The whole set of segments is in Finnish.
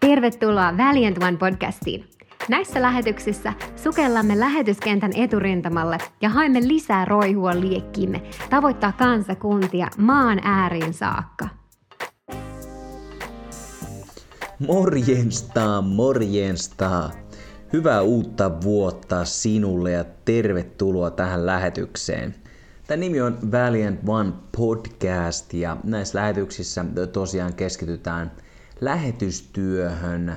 Tervetuloa Valiant One podcastiin. Näissä lähetyksissä sukellamme lähetyskentän eturintamalle ja haemme lisää roihua liekkiimme tavoittaa kansakuntia maan ääriin saakka. Morjensta, morjensta. Hyvää uutta vuotta sinulle ja tervetuloa tähän lähetykseen. Tämä nimi on Valiant One Podcast ja näissä lähetyksissä tosiaan keskitytään lähetystyöhön,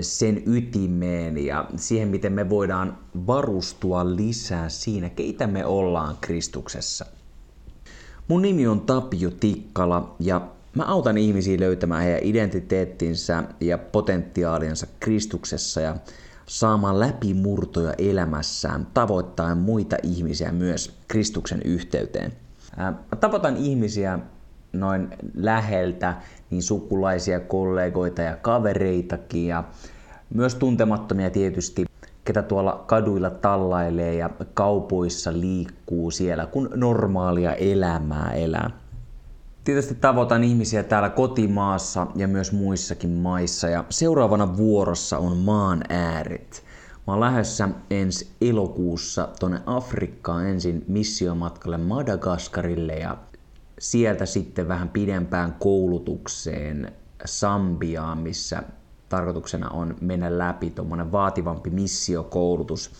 sen ytimeen ja siihen, miten me voidaan varustua lisää siinä, keitä me ollaan Kristuksessa. Mun nimi on Tapio Tikkala ja mä autan ihmisiä löytämään heidän identiteettinsä ja potentiaaliansa Kristuksessa ja saamaan läpimurtoja elämässään tavoittaen muita ihmisiä myös Kristuksen yhteyteen. Mä tavoitan ihmisiä noin läheltä, niin sukulaisia, kollegoita ja kavereitakin ja myös tuntemattomia tietysti, ketä tuolla kaduilla tallailee ja kaupoissa liikkuu siellä, kun normaalia elämää elää. Tietysti tavoitan ihmisiä täällä kotimaassa ja myös muissakin maissa ja seuraavana vuorossa on maan ääret. Mä oon lähdössä ensi elokuussa tonne Afrikkaan ensin missiomatkalle Madagaskarille ja sieltä sitten vähän pidempään koulutukseen Sambiaan, missä tarkoituksena on mennä läpi tuommoinen vaativampi missiokoulutus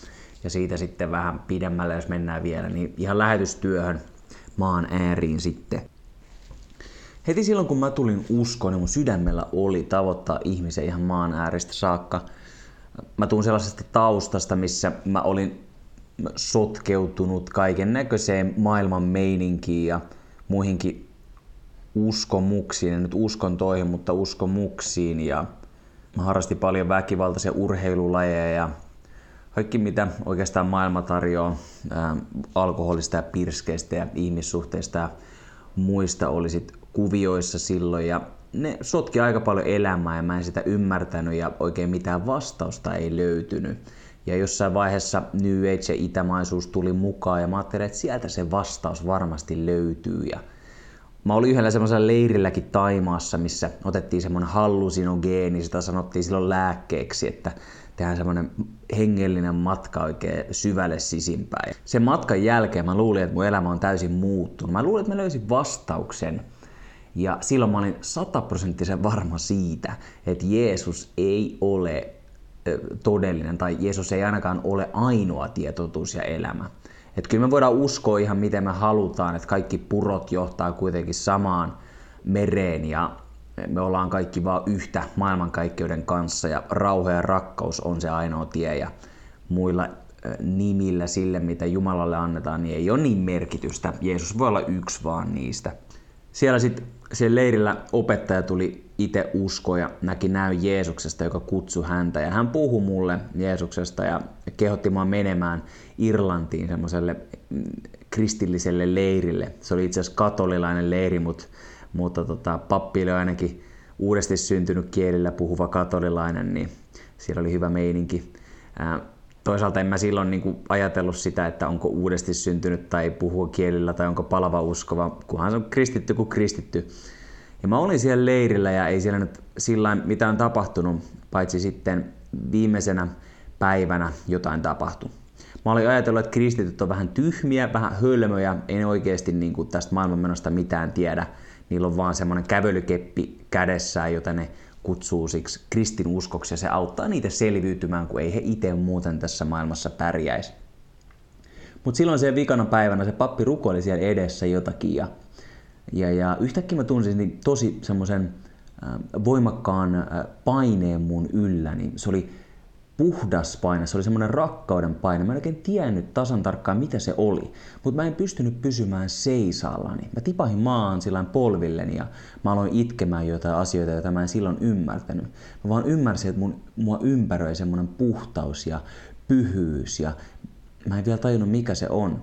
ja siitä sitten vähän pidemmälle, jos mennään vielä, niin ihan lähetystyöhön maan ääriin sitten. Heti silloin kun mä tulin uskoon, niin mun sydämellä oli tavoittaa ihmisiä ihan maan ääristä saakka. Mä tuun sellaisesta taustasta, missä mä olin sotkeutunut kaiken näköiseen maailman meininkiin ja muihinkin uskomuksiin, en nyt uskontoihin, mutta uskomuksiin ja mä harrastin paljon väkivaltaisia urheilulajeja ja kaikki mitä oikeastaan maailma tarjoaa alkoholista ja pirskeistä ja ihmissuhteista ja muista oli sit kuvioissa silloin ja ne sotki aika paljon elämää ja mä en sitä ymmärtänyt ja oikein mitään vastausta ei löytynyt. Ja jossain vaiheessa New Age ja itämaisuus tuli mukaan ja mä ajattelin, että sieltä se vastaus varmasti löytyy. Ja mä olin yhdellä semmoisella leirilläkin Taimaassa, missä otettiin semmoinen hallusinogeeni, sitä sanottiin silloin lääkkeeksi, että tehdään semmoinen hengellinen matka oikein syvälle sisimpään. Sen matkan jälkeen mä luulin, että mun elämä on täysin muuttunut. Mä luulin, että mä löysin vastauksen. Ja silloin mä olin sataprosenttisen varma siitä, että Jeesus ei ole todellinen tai Jeesus ei ainakaan ole ainoa tietotuus ja elämä. Että kyllä me voidaan uskoa ihan miten me halutaan, että kaikki purot johtaa kuitenkin samaan mereen ja me ollaan kaikki vaan yhtä maailmankaikkeuden kanssa ja rauha ja rakkaus on se ainoa tie ja muilla nimillä sille, mitä Jumalalle annetaan, niin ei ole niin merkitystä. Jeesus voi olla yksi vaan niistä. Siellä sitten siellä leirillä opettaja tuli itse usko ja näki näy Jeesuksesta, joka kutsui häntä. Ja hän puhui mulle Jeesuksesta ja kehotti mua menemään Irlantiin semmoiselle mm, kristilliselle leirille. Se oli itse asiassa katolilainen leiri, mutta, mutta tota, pappi oli ainakin uudesti syntynyt kielillä puhuva katolilainen, niin siellä oli hyvä meininki. Toisaalta en mä silloin niin kuin ajatellut sitä, että onko uudesti syntynyt tai puhua kielillä tai onko palava uskova, kunhan se on kristitty kuin kristitty. Ja mä olin siellä leirillä ja ei siellä nyt sillä mitään tapahtunut, paitsi sitten viimeisenä päivänä jotain tapahtui. Mä olin ajatellut, että kristityt on vähän tyhmiä, vähän hölmöjä, ei ne oikeasti niin kuin tästä maailmanmenosta mitään tiedä. Niillä on vaan semmoinen kävelykeppi kädessään, jota ne kutsuu siksi kristinuskoksi ja se auttaa niitä selviytymään, kun ei he itse muuten tässä maailmassa pärjäisi. Mutta silloin se vikana päivänä se pappi rukoili siellä edessä jotakin ja ja, ja yhtäkkiä mä tunsin niin tosi semmoisen voimakkaan paineen mun ylläni. Se oli puhdas paine, se oli semmoinen rakkauden paine. Mä en oikein tiennyt tasan tarkkaan, mitä se oli, mutta mä en pystynyt pysymään seisallani. Mä tipahin maan sillä polvilleni ja mä aloin itkemään jotain asioita, joita mä en silloin ymmärtänyt. Mä vaan ymmärsin, että mun, mua ympäröi semmoinen puhtaus ja pyhyys ja mä en vielä tajunnut, mikä se on.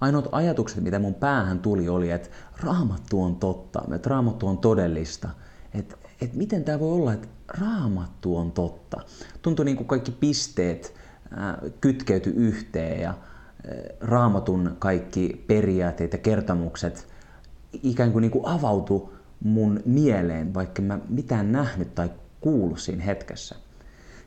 Ainoat ajatukset, mitä mun päähän tuli, oli, että raamattu on totta, että raamattu on todellista. Että et miten tämä voi olla, että raamattu on totta. Tuntui niin kuin kaikki pisteet kytkeyty yhteen ja raamatun kaikki periaatteet ja kertomukset ikään kuin, niin kuin avautui mun mieleen, vaikka mä mitään nähnyt tai kuullut siinä hetkessä.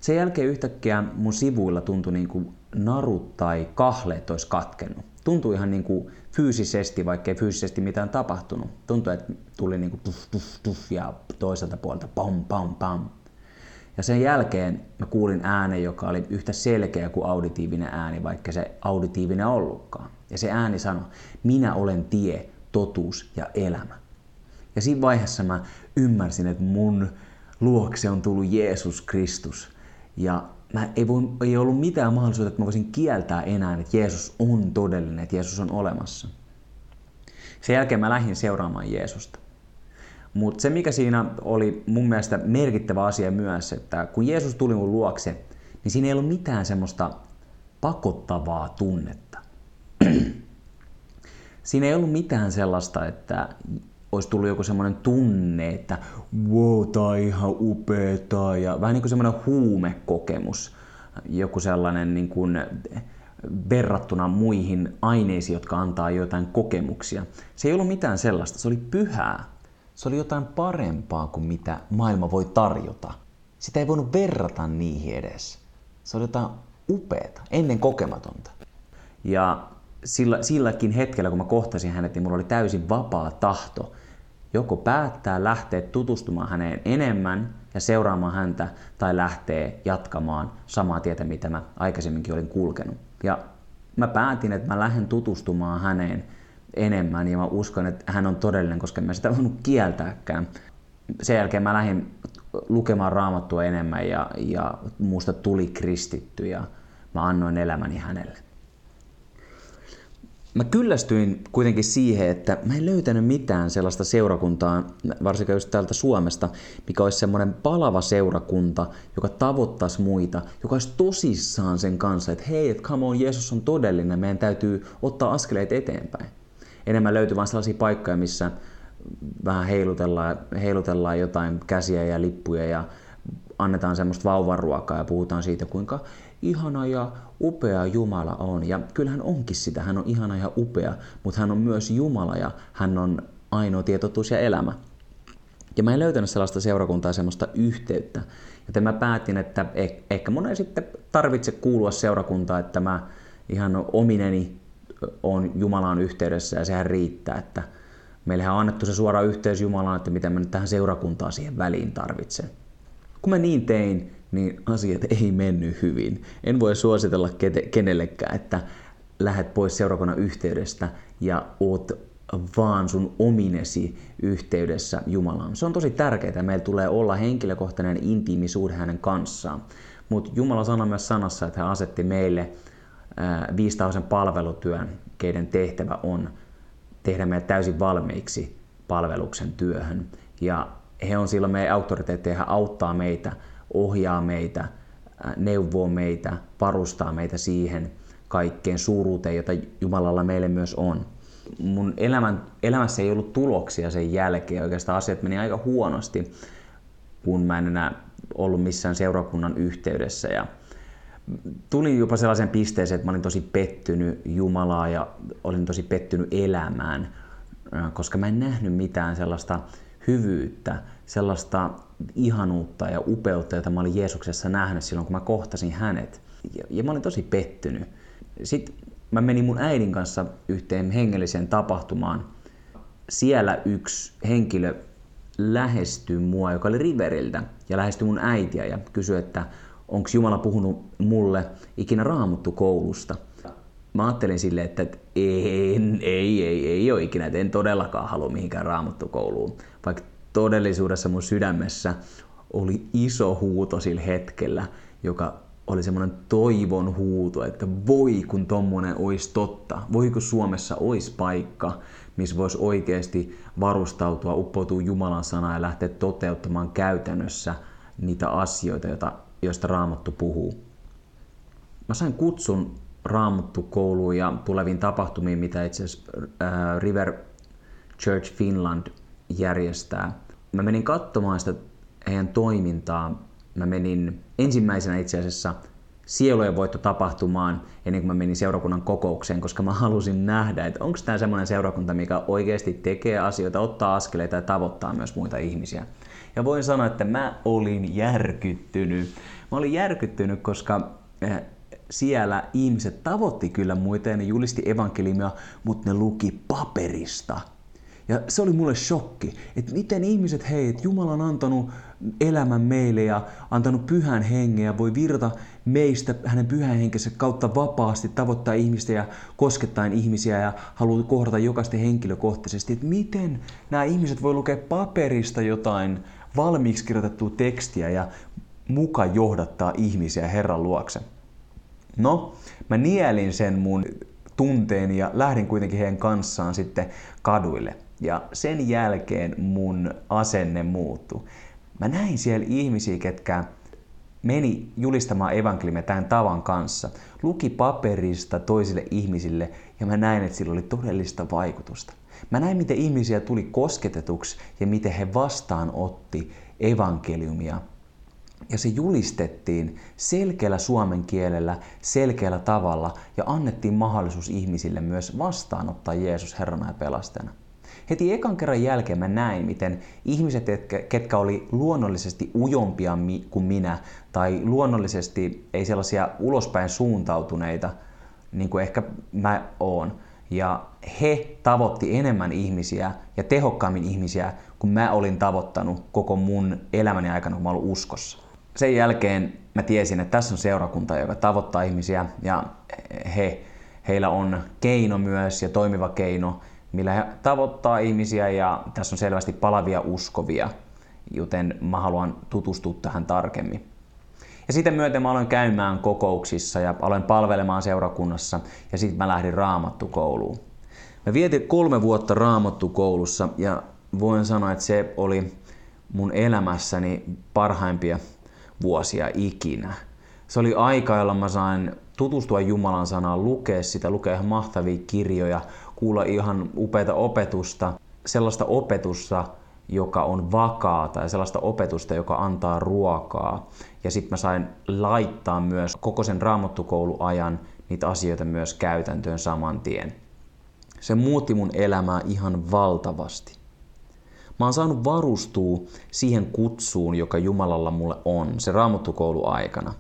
Sen jälkeen yhtäkkiä mun sivuilla tuntui niin kuin narut tai kahleet olisi katkennut. Tuntui ihan niin kuin fyysisesti, vaikka ei fyysisesti mitään tapahtunut. Tuntui, että tuli niin kuin tuff, tuff, tuff ja toiselta puolelta pam, pam, pam. Ja sen jälkeen mä kuulin äänen, joka oli yhtä selkeä kuin auditiivinen ääni, vaikka se auditiivinen ollutkaan. Ja se ääni sanoi, minä olen tie, totuus ja elämä. Ja siinä vaiheessa mä ymmärsin, että mun luokse on tullut Jeesus Kristus. Ja mä ei, voi, ei ollut mitään mahdollisuutta, että mä voisin kieltää enää, että Jeesus on todellinen, että Jeesus on olemassa. Sen jälkeen mä lähdin seuraamaan Jeesusta. Mutta se, mikä siinä oli mun mielestä merkittävä asia myös, että kun Jeesus tuli mun luokse, niin siinä ei ollut mitään semmoista pakottavaa tunnetta. siinä ei ollut mitään sellaista, että olisi tullut joku semmoinen tunne, että wow, tää on ihan upeeta ja vähän niin kuin semmoinen huumekokemus, joku sellainen niin kuin verrattuna muihin aineisiin, jotka antaa jotain kokemuksia. Se ei ollut mitään sellaista, se oli pyhää. Se oli jotain parempaa kuin mitä maailma voi tarjota. Sitä ei voinut verrata niihin edes. Se oli jotain upeata, ennen kokematonta. Ja sillä, silläkin hetkellä, kun mä kohtasin hänet, niin mulla oli täysin vapaa tahto joko päättää lähteä tutustumaan häneen enemmän ja seuraamaan häntä tai lähtee jatkamaan samaa tietä, mitä mä aikaisemminkin olin kulkenut. Ja mä päätin, että mä lähden tutustumaan häneen enemmän ja mä uskon, että hän on todellinen, koska mä sitä voinut kieltääkään. Sen jälkeen mä lähdin lukemaan raamattua enemmän ja, ja musta tuli kristitty ja mä annoin elämäni hänelle mä kyllästyin kuitenkin siihen, että mä en löytänyt mitään sellaista seurakuntaa, varsinkin just täältä Suomesta, mikä olisi semmoinen palava seurakunta, joka tavoittaisi muita, joka olisi tosissaan sen kanssa, että hei, että come on, Jeesus on todellinen, meidän täytyy ottaa askeleet eteenpäin. Enemmän löytyy vain sellaisia paikkoja, missä vähän heilutellaan, heilutellaan jotain käsiä ja lippuja ja annetaan semmoista vauvaruokaa ja puhutaan siitä, kuinka ihana ja upea Jumala on. Ja kyllähän onkin sitä, hän on ihana ja upea, mutta hän on myös Jumala ja hän on ainoa tietotuus ja elämä. Ja mä en löytänyt sellaista seurakuntaa, sellaista yhteyttä. Joten mä päätin, että eh, ehkä mun ei sitten tarvitse kuulua seurakuntaan, että mä ihan omineni on Jumalan yhteydessä ja sehän riittää, että meillähän on annettu se suora yhteys Jumalaan, että mitä mä nyt tähän seurakuntaan siihen väliin tarvitsen. Kun mä niin tein, niin asiat ei mennyt hyvin. En voi suositella kenellekään, että lähdet pois seurakunnan yhteydestä ja oot vaan sun ominesi yhteydessä Jumalaan. Se on tosi tärkeää. Meillä tulee olla henkilökohtainen intiimisuus hänen kanssaan. Mutta Jumala sanoi myös sanassa, että hän asetti meille viistausen palvelutyön, keiden tehtävä on tehdä meidät täysin valmiiksi palveluksen työhön. Ja he on silloin meidän auktoriteetteja, hän auttaa meitä ohjaa meitä, neuvoo meitä, varustaa meitä siihen kaikkeen suuruuteen, jota Jumalalla meille myös on. Mun elämän, elämässä ei ollut tuloksia sen jälkeen. Oikeastaan asiat meni aika huonosti, kun mä en enää ollut missään seurakunnan yhteydessä. Ja tulin jopa sellaisen pisteeseen, että mä olin tosi pettynyt Jumalaa ja olin tosi pettynyt elämään, koska mä en nähnyt mitään sellaista hyvyyttä, sellaista ihanuutta ja upeutta, jota mä olin Jeesuksessa nähnyt silloin, kun mä kohtasin hänet. Ja, ja mä olin tosi pettynyt. Sitten mä menin mun äidin kanssa yhteen hengelliseen tapahtumaan. Siellä yksi henkilö lähestyi mua, joka oli Riveriltä, ja lähestyi mun äitiä ja kysyi, että onko Jumala puhunut mulle ikinä raamuttu koulusta. Mä ajattelin silleen, että en, ei, ei, ei ole ikinä, että en todellakaan halua mihinkään raamuttu kouluun. Vaikka todellisuudessa mun sydämessä oli iso huuto sillä hetkellä, joka oli semmoinen toivon huuto, että voi kun tommonen olisi totta, voi kun Suomessa olisi paikka, missä voisi oikeasti varustautua, uppoutua Jumalan sanaa ja lähteä toteuttamaan käytännössä niitä asioita, joista Raamattu puhuu. Mä sain kutsun Raamattu-kouluun ja tuleviin tapahtumiin, mitä itse asiassa äh, River Church Finland järjestää. Mä menin katsomaan sitä heidän toimintaa. Mä menin ensimmäisenä itse asiassa sielujen voitto tapahtumaan ennen kuin mä menin seurakunnan kokoukseen, koska mä halusin nähdä, että onko tämä semmoinen seurakunta, mikä oikeasti tekee asioita, ottaa askeleita ja tavoittaa myös muita ihmisiä. Ja voin sanoa, että mä olin järkyttynyt. Mä olin järkyttynyt, koska eh, siellä ihmiset tavoitti kyllä muita ja ne julisti evankeliumia, mutta ne luki paperista. Ja se oli mulle shokki, että miten ihmiset, hei, että Jumala on antanut elämän meille ja antanut pyhän hengen ja voi virta meistä hänen pyhän henkensä kautta vapaasti tavoittaa ihmistä ja koskettain ihmisiä ja haluaa kohdata jokaista henkilökohtaisesti. Että miten nämä ihmiset voi lukea paperista jotain valmiiksi kirjoitettua tekstiä ja muka johdattaa ihmisiä Herran luokse. No, mä nielin sen mun tunteen ja lähdin kuitenkin heidän kanssaan sitten kaduille. Ja sen jälkeen mun asenne muuttui. Mä näin siellä ihmisiä, ketkä meni julistamaan evankeliumia tämän tavan kanssa, luki paperista toisille ihmisille ja mä näin, että sillä oli todellista vaikutusta. Mä näin, miten ihmisiä tuli kosketetuksi ja miten he vastaanotti evankeliumia. Ja se julistettiin selkeällä suomen kielellä, selkeällä tavalla ja annettiin mahdollisuus ihmisille myös vastaanottaa Jeesus Herrana ja pelastajana. Heti ekan kerran jälkeen mä näin, miten ihmiset, ketkä oli luonnollisesti ujompia kuin minä, tai luonnollisesti ei sellaisia ulospäin suuntautuneita, niin kuin ehkä mä oon, ja he tavoitti enemmän ihmisiä ja tehokkaammin ihmisiä kuin mä olin tavoittanut koko mun elämäni aikana, kun mä olin uskossa. Sen jälkeen mä tiesin, että tässä on seurakunta, joka tavoittaa ihmisiä ja he, heillä on keino myös ja toimiva keino, millä he tavoittaa ihmisiä ja tässä on selvästi palavia uskovia, joten mä haluan tutustua tähän tarkemmin. Ja sitten myöten mä aloin käymään kokouksissa ja aloin palvelemaan seurakunnassa ja sitten mä lähdin raamattukouluun. Mä vietin kolme vuotta raamattukoulussa ja voin sanoa, että se oli mun elämässäni parhaimpia vuosia ikinä. Se oli aika, jolloin mä sain tutustua Jumalan sanaan, lukea sitä, lukea ihan mahtavia kirjoja, kuulla ihan upeita opetusta, sellaista opetusta, joka on vakaata ja sellaista opetusta, joka antaa ruokaa. Ja sitten mä sain laittaa myös koko sen raamattukouluajan niitä asioita myös käytäntöön saman tien. Se muutti mun elämää ihan valtavasti. Mä oon saanut varustua siihen kutsuun, joka Jumalalla mulle on, se raamattukoulu aikana.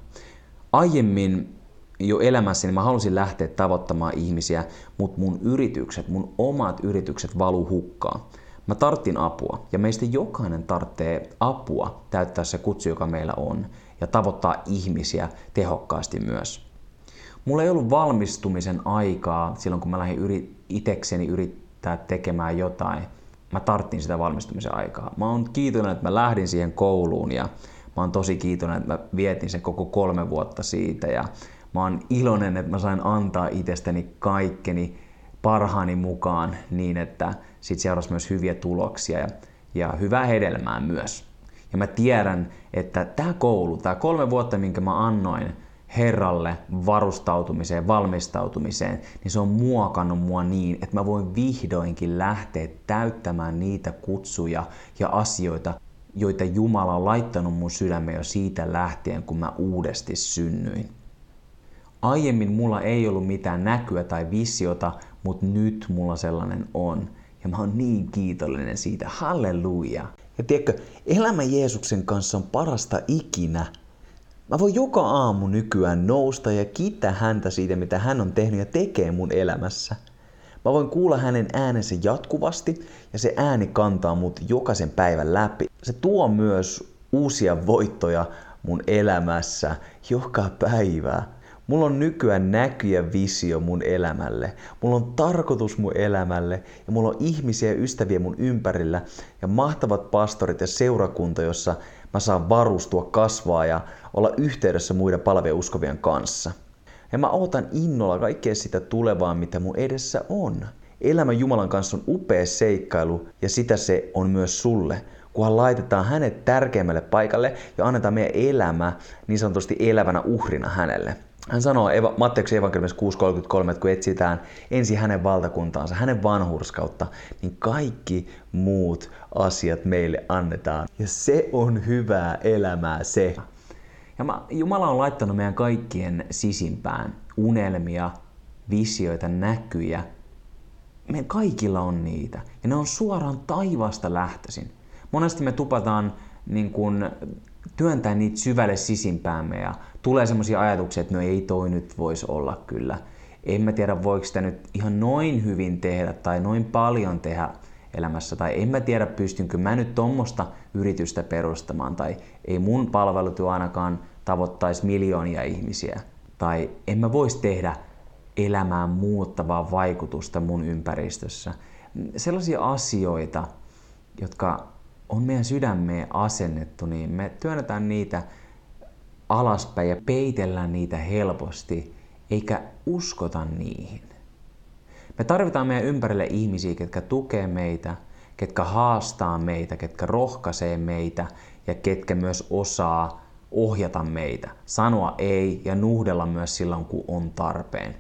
Aiemmin jo elämässäni mä halusin lähteä tavoittamaan ihmisiä, mutta mun yritykset, mun omat yritykset valu hukkaan. Mä tarttin apua ja meistä jokainen tarvitsee apua täyttää se kutsu, joka meillä on ja tavoittaa ihmisiä tehokkaasti myös. Mulla ei ollut valmistumisen aikaa silloin, kun mä lähdin itekseni yrittää tekemään jotain. Mä tarttin sitä valmistumisen aikaa. Mä oon kiitollinen, että mä lähdin siihen kouluun ja mä oon tosi kiitollinen, että mä vietin sen koko kolme vuotta siitä ja mä oon iloinen, että mä sain antaa itsestäni kaikkeni parhaani mukaan niin, että sit seurasi myös hyviä tuloksia ja, ja hyvää hedelmää myös. Ja mä tiedän, että tämä koulu, tämä kolme vuotta, minkä mä annoin Herralle varustautumiseen, valmistautumiseen, niin se on muokannut mua niin, että mä voin vihdoinkin lähteä täyttämään niitä kutsuja ja asioita, joita Jumala on laittanut mun sydämeen jo siitä lähtien, kun mä uudesti synnyin. Aiemmin mulla ei ollut mitään näkyä tai visiota, mutta nyt mulla sellainen on. Ja mä oon niin kiitollinen siitä. Halleluja! Ja tiedätkö, elämä Jeesuksen kanssa on parasta ikinä. Mä voin joka aamu nykyään nousta ja kiittää häntä siitä, mitä hän on tehnyt ja tekee mun elämässä. Mä voin kuulla hänen äänensä jatkuvasti ja se ääni kantaa mut jokaisen päivän läpi. Se tuo myös uusia voittoja mun elämässä joka päivä. Mulla on nykyään näky ja visio mun elämälle. Mulla on tarkoitus mun elämälle ja mulla on ihmisiä ja ystäviä mun ympärillä ja mahtavat pastorit ja seurakunta, jossa mä saan varustua, kasvaa ja olla yhteydessä muiden palvelujen uskovien kanssa. Ja mä odotan innolla kaikkea sitä tulevaa, mitä mun edessä on. Elämä Jumalan kanssa on upea seikkailu ja sitä se on myös sulle, kunhan laitetaan hänet tärkeimmälle paikalle ja annetaan meidän elämä niin sanotusti elävänä uhrina hänelle. Hän sanoo Eva, Matteuksen evankeliumissa 6.33, että kun etsitään ensin hänen valtakuntaansa, hänen vanhurskautta, niin kaikki muut asiat meille annetaan. Ja se on hyvää elämää se. Ja Nämä, Jumala on laittanut meidän kaikkien sisimpään unelmia, visioita, näkyjä. Me kaikilla on niitä. Ja ne on suoraan taivasta lähtöisin. Monesti me tupataan niin kun, työntää niitä syvälle sisimpäämme ja tulee semmoisia ajatuksia, että no ei toi nyt voisi olla kyllä. En mä tiedä, voiko sitä nyt ihan noin hyvin tehdä tai noin paljon tehdä elämässä. Tai en mä tiedä, pystynkö mä nyt tuommoista yritystä perustamaan. Tai ei mun palvelutyö ainakaan tavoittaisi miljoonia ihmisiä. Tai en mä voisi tehdä elämään muuttavaa vaikutusta mun ympäristössä. Sellaisia asioita, jotka on meidän sydämeen asennettu, niin me työnnetään niitä alaspäin ja peitellään niitä helposti, eikä uskota niihin. Me tarvitaan meidän ympärille ihmisiä, ketkä tukee meitä, ketkä haastaa meitä, ketkä rohkaisee meitä ja ketkä myös osaa ohjata meitä, sanoa ei ja nuhdella myös silloin, kun on tarpeen.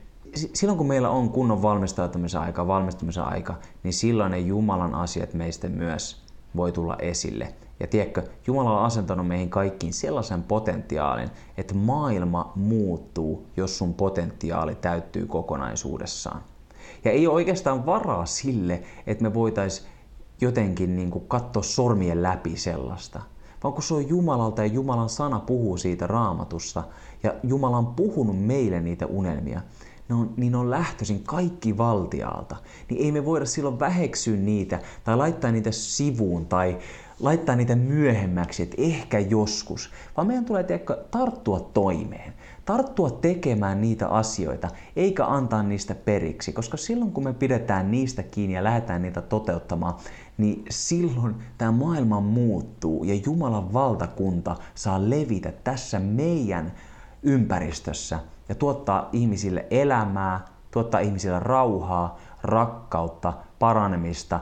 Silloin kun meillä on kunnon valmistautumisen aika, valmistumisen aika, niin silloin ne Jumalan asiat meistä myös voi tulla esille. Ja tiedätkö, Jumala on asentanut meihin kaikkiin sellaisen potentiaalin, että maailma muuttuu, jos sun potentiaali täyttyy kokonaisuudessaan. Ja ei ole oikeastaan varaa sille, että me voitaisiin jotenkin niin kuin katsoa sormien läpi sellaista. Vaan kun se on Jumalalta ja Jumalan sana puhuu siitä raamatussa ja Jumala on puhunut meille niitä unelmia, ne on, niin on lähtöisin kaikki valtiaalta, niin ei me voida silloin väheksyä niitä tai laittaa niitä sivuun tai laittaa niitä myöhemmäksi, että ehkä joskus, vaan meidän tulee tiedätkö, tarttua toimeen, tarttua tekemään niitä asioita, eikä antaa niistä periksi, koska silloin kun me pidetään niistä kiinni ja lähdetään niitä toteuttamaan, niin silloin tämä maailma muuttuu ja Jumalan valtakunta saa levitä tässä meidän ympäristössä ja tuottaa ihmisille elämää, tuottaa ihmisille rauhaa, rakkautta, paranemista,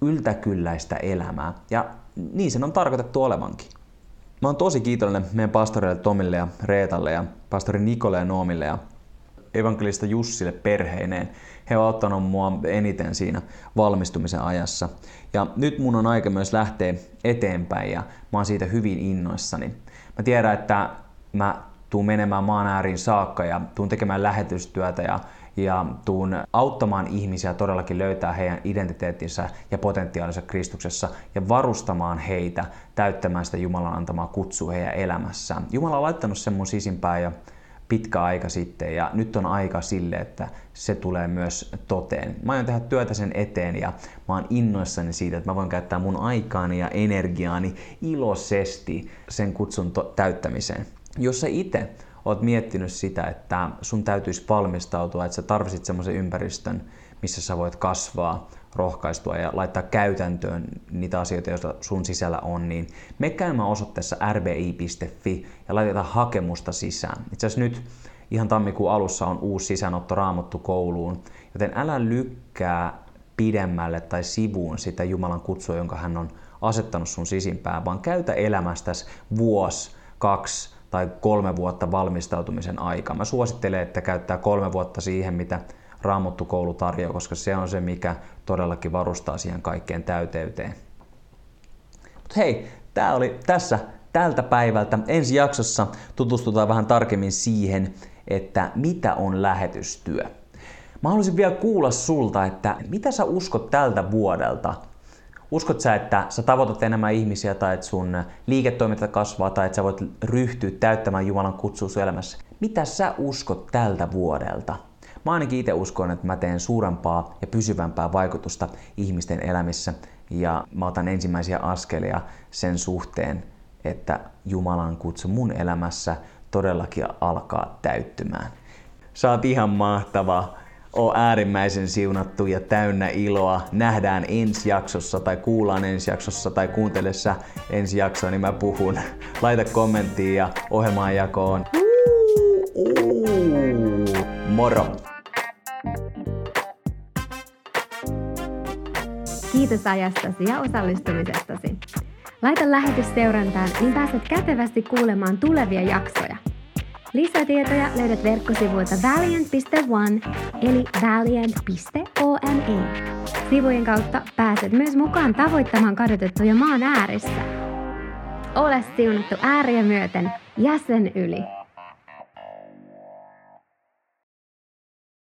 yltäkylläistä elämää. Ja niin sen on tarkoitettu olevankin. Mä oon tosi kiitollinen meidän pastoreille Tomille ja Reetalle ja pastori Nikolle ja Noomille ja evankelista Jussille perheineen. He ovat auttanut mua eniten siinä valmistumisen ajassa. Ja nyt mun on aika myös lähteä eteenpäin ja mä oon siitä hyvin innoissani. Mä tiedän, että mä tuun menemään maan ääriin saakka ja tuun tekemään lähetystyötä ja, ja tuun auttamaan ihmisiä todellakin löytää heidän identiteettinsä ja potentiaalinsa Kristuksessa ja varustamaan heitä täyttämään sitä Jumalan antamaa kutsua heidän elämässään. Jumala on laittanut sen mun sisimpään ja pitkä aika sitten ja nyt on aika sille, että se tulee myös toteen. Mä aion tehdä työtä sen eteen ja mä oon innoissani siitä, että mä voin käyttää mun aikaani ja energiaani iloisesti sen kutsun to- täyttämiseen. Jos sä itse oot miettinyt sitä, että sun täytyisi valmistautua, että sä tarvitset semmoisen ympäristön, missä sä voit kasvaa, rohkaistua ja laittaa käytäntöön niitä asioita, joita sun sisällä on, niin me käymään osoitteessa rbi.fi ja laitetaan hakemusta sisään. Itse asiassa nyt ihan tammikuun alussa on uusi sisäänotto raamattu kouluun, joten älä lykkää pidemmälle tai sivuun sitä Jumalan kutsua, jonka hän on asettanut sun sisimpään, vaan käytä elämästäsi vuosi, kaksi tai kolme vuotta valmistautumisen aika. Mä suosittelen, että käyttää kolme vuotta siihen, mitä Raamattukoulu tarjoaa, koska se on se, mikä todellakin varustaa siihen kaikkeen täyteyteen. Mutta hei, tämä oli tässä tältä päivältä. Ensi jaksossa tutustutaan vähän tarkemmin siihen, että mitä on lähetystyö. Mä haluaisin vielä kuulla sulta, että mitä sä uskot tältä vuodelta Uskot sä, että sä tavoitat enemmän ihmisiä tai että sun liiketoiminta kasvaa tai että sä voit ryhtyä täyttämään Jumalan kutsua sun elämässä? Mitä sä uskot tältä vuodelta? Mä ainakin itse uskon, että mä teen suurempaa ja pysyvämpää vaikutusta ihmisten elämissä ja mä otan ensimmäisiä askelia sen suhteen, että Jumalan kutsu mun elämässä todellakin alkaa täyttymään. Oot ihan mahtava oo äärimmäisen siunattu ja täynnä iloa. Nähdään ensi jaksossa tai kuullaan ensi jaksossa tai kuuntelessa ensi jaksoa, niin mä puhun. Laita kommenttia ja ohjelmaan jakoon. Moro! Kiitos ajastasi ja osallistumisestasi. Laita lähetys seurantaan, niin pääset kätevästi kuulemaan tulevia jaksoja. Lisätietoja löydät verkkosivuilta valiant.one eli valiant.one. Sivujen kautta pääset myös mukaan tavoittamaan kadotettuja maan ääressä. Ole siunattu ääriä myöten jäsen yli.